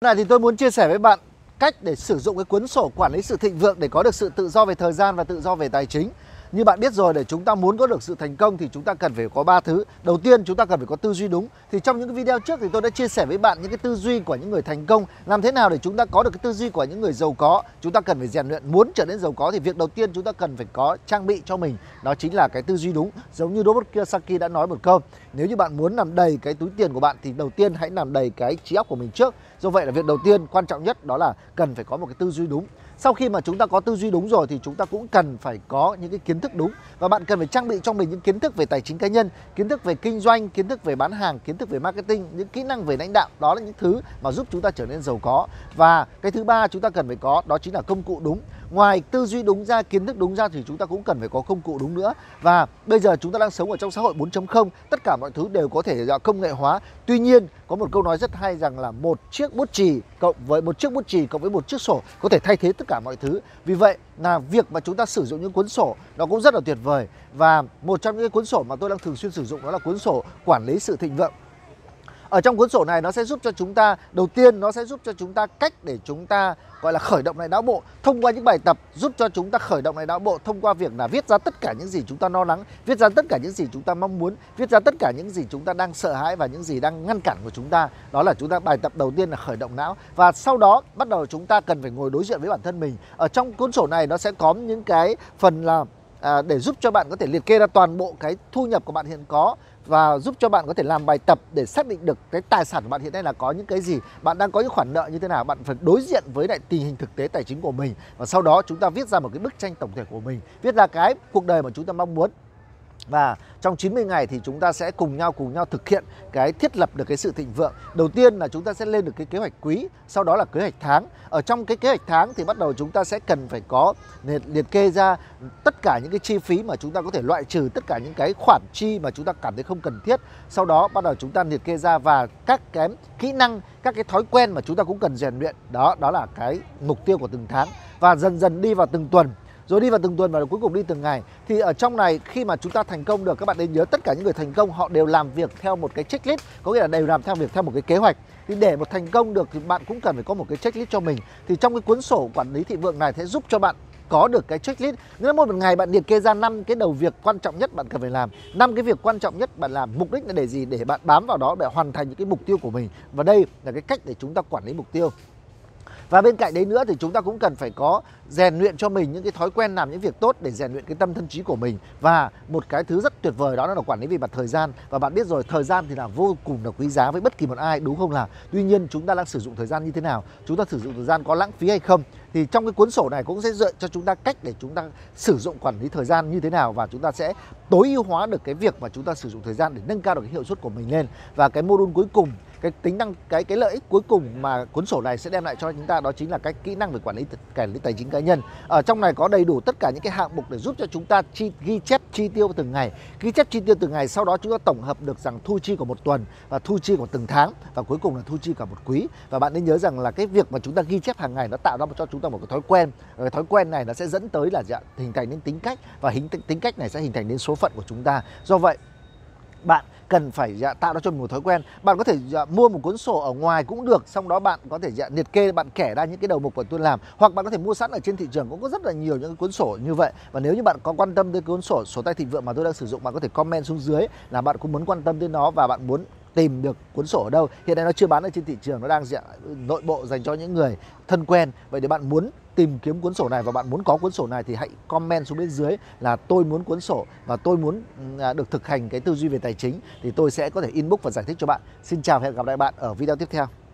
này thì tôi muốn chia sẻ với bạn cách để sử dụng cái cuốn sổ quản lý sự thịnh vượng để có được sự tự do về thời gian và tự do về tài chính. Như bạn biết rồi để chúng ta muốn có được sự thành công thì chúng ta cần phải có ba thứ. Đầu tiên chúng ta cần phải có tư duy đúng. Thì trong những cái video trước thì tôi đã chia sẻ với bạn những cái tư duy của những người thành công, làm thế nào để chúng ta có được cái tư duy của những người giàu có. Chúng ta cần phải rèn luyện muốn trở nên giàu có thì việc đầu tiên chúng ta cần phải có trang bị cho mình đó chính là cái tư duy đúng. Giống như Robert Kiyosaki đã nói một câu, nếu như bạn muốn làm đầy cái túi tiền của bạn thì đầu tiên hãy làm đầy cái trí óc của mình trước. Do vậy là việc đầu tiên quan trọng nhất đó là cần phải có một cái tư duy đúng. Sau khi mà chúng ta có tư duy đúng rồi thì chúng ta cũng cần phải có những cái kiến thức đúng và bạn cần phải trang bị cho mình những kiến thức về tài chính cá nhân, kiến thức về kinh doanh, kiến thức về bán hàng, kiến thức về marketing, những kỹ năng về lãnh đạo. Đó là những thứ mà giúp chúng ta trở nên giàu có. Và cái thứ ba chúng ta cần phải có đó chính là công cụ đúng. Ngoài tư duy đúng ra, kiến thức đúng ra thì chúng ta cũng cần phải có công cụ đúng nữa. Và bây giờ chúng ta đang sống ở trong xã hội 4.0, tất cả mọi thứ đều có thể công nghệ hóa. Tuy nhiên, có một câu nói rất hay rằng là một chiếc bút chì cộng với một chiếc bút chì cộng với một chiếc sổ có thể thay thế tất cả mọi thứ. Vì vậy là việc mà chúng ta sử dụng những cuốn sổ nó cũng rất là tuyệt vời. Và một trong những cuốn sổ mà tôi đang thường xuyên sử dụng đó là cuốn sổ quản lý sự thịnh vượng ở trong cuốn sổ này nó sẽ giúp cho chúng ta, đầu tiên nó sẽ giúp cho chúng ta cách để chúng ta, gọi là, khởi động lại não bộ. Thông qua những bài tập giúp cho chúng ta khởi động lại não bộ thông qua việc là viết ra tất cả những gì chúng ta lo lắng, viết ra tất cả những gì chúng ta mong muốn, viết ra tất cả những gì chúng ta đang sợ hãi và những gì đang ngăn cản của chúng ta. Đó là chúng ta, bài tập đầu tiên là khởi động não. Và sau đó bắt đầu chúng ta cần phải ngồi đối diện với bản thân mình. Ở trong cuốn sổ này nó sẽ có những cái phần là à, để giúp cho bạn có thể liệt kê ra toàn bộ cái thu nhập của bạn hiện có và giúp cho bạn có thể làm bài tập để xác định được cái tài sản của bạn hiện nay là có những cái gì bạn đang có những khoản nợ như thế nào bạn phải đối diện với lại tình hình thực tế tài chính của mình. Và sau đó chúng ta viết ra một cái bức tranh tổng thể của mình viết ra cái cuộc đời mà chúng ta mong muốn và trong 90 ngày thì chúng ta sẽ cùng nhau cùng nhau thực hiện cái thiết lập được cái sự thịnh vượng. Đầu tiên là chúng ta sẽ lên được cái kế hoạch quý, sau đó là kế hoạch tháng. Ở trong cái kế hoạch tháng thì bắt đầu chúng ta sẽ cần phải có liệt, kê ra tất cả những cái chi phí mà chúng ta có thể loại trừ tất cả những cái khoản chi mà chúng ta cảm thấy không cần thiết. Sau đó bắt đầu chúng ta liệt kê ra và các cái kỹ năng, các cái thói quen mà chúng ta cũng cần rèn luyện. Đó đó là cái mục tiêu của từng tháng và dần dần đi vào từng tuần rồi đi vào từng tuần và cuối cùng đi từng ngày. Thì ở trong này, khi mà chúng ta thành công được, các bạn nên nhớ tất cả những người thành công, họ đều làm việc theo một cái checklist, có nghĩa là đều làm theo việc, theo một cái kế hoạch. Thì để một thành công được thì bạn cũng cần phải có một cái checklist cho mình. Thì trong cái cuốn sổ quản lý thị vượng này sẽ giúp cho bạn có được cái checklist. Nghĩa là một ngày bạn liệt kê ra năm cái đầu việc quan trọng nhất bạn cần phải làm. Năm cái việc quan trọng nhất bạn làm, mục đích là để gì? Để bạn bám vào đó, để hoàn thành những cái mục tiêu của mình. Và đây là cái cách để chúng ta quản lý mục tiêu và bên cạnh đấy nữa thì chúng ta cũng cần phải có rèn luyện cho mình những cái thói quen làm những việc tốt để rèn luyện cái tâm thân trí của mình. Và một cái thứ rất tuyệt vời đó là quản lý về mặt thời gian. Và bạn biết rồi, thời gian thì là vô cùng là quý giá với bất kỳ một ai, đúng không nào? Tuy nhiên chúng ta đang sử dụng thời gian như thế nào? Chúng ta sử dụng thời gian có lãng phí hay không? Thì trong cái cuốn sổ này cũng sẽ dạy cho chúng ta cách để chúng ta sử dụng quản lý thời gian như thế nào và chúng ta sẽ tối ưu hóa được cái việc mà chúng ta sử dụng thời gian để nâng cao được cái hiệu suất của mình lên. Và cái module cuối cùng cái tính năng cái cái lợi ích cuối cùng mà cuốn sổ này sẽ đem lại cho chúng ta đó chính là cái kỹ năng về quản lý quản lý tài chính cá nhân. Ở trong này có đầy đủ tất cả những cái hạng mục để giúp cho chúng ta chi, ghi chép chi tiêu từng ngày. Ghi chép chi tiêu từng ngày sau đó chúng ta tổng hợp được rằng thu chi của một tuần và thu chi của từng tháng và cuối cùng là thu chi cả một quý. Và bạn nên nhớ rằng là cái việc mà chúng ta ghi chép hàng ngày nó tạo ra cho chúng ta một cái thói quen. Cái thói quen này nó sẽ dẫn tới là dạng hình thành đến tính cách và hình tính cách này sẽ hình thành đến số phận của chúng ta. Do vậy bạn cần phải dạ, tạo ra cho mình một thói quen. Bạn có thể dạ, mua một cuốn sổ ở ngoài cũng được xong đó bạn có thể dạ, liệt kê bạn kể ra những cái đầu mục của tôi làm. Hoặc bạn có thể mua sẵn ở trên thị trường cũng có rất là nhiều những cái cuốn sổ như vậy. Và nếu như bạn có quan tâm tới cuốn sổ sổ tay thịnh vượng mà tôi đang sử dụng bạn có thể comment xuống dưới là bạn cũng muốn quan tâm tới nó và bạn muốn tìm được cuốn sổ ở đâu. Hiện nay nó chưa bán ở trên thị trường nó đang dạ, nội bộ dành cho những người thân quen. Vậy thì bạn muốn tìm kiếm cuốn sổ này và bạn muốn có cuốn sổ này thì hãy comment xuống bên dưới là tôi muốn cuốn sổ và tôi muốn à, được thực hành cái tư duy về tài chính thì tôi sẽ có thể inbox và giải thích cho bạn. Xin chào và hẹn gặp lại bạn ở video tiếp theo.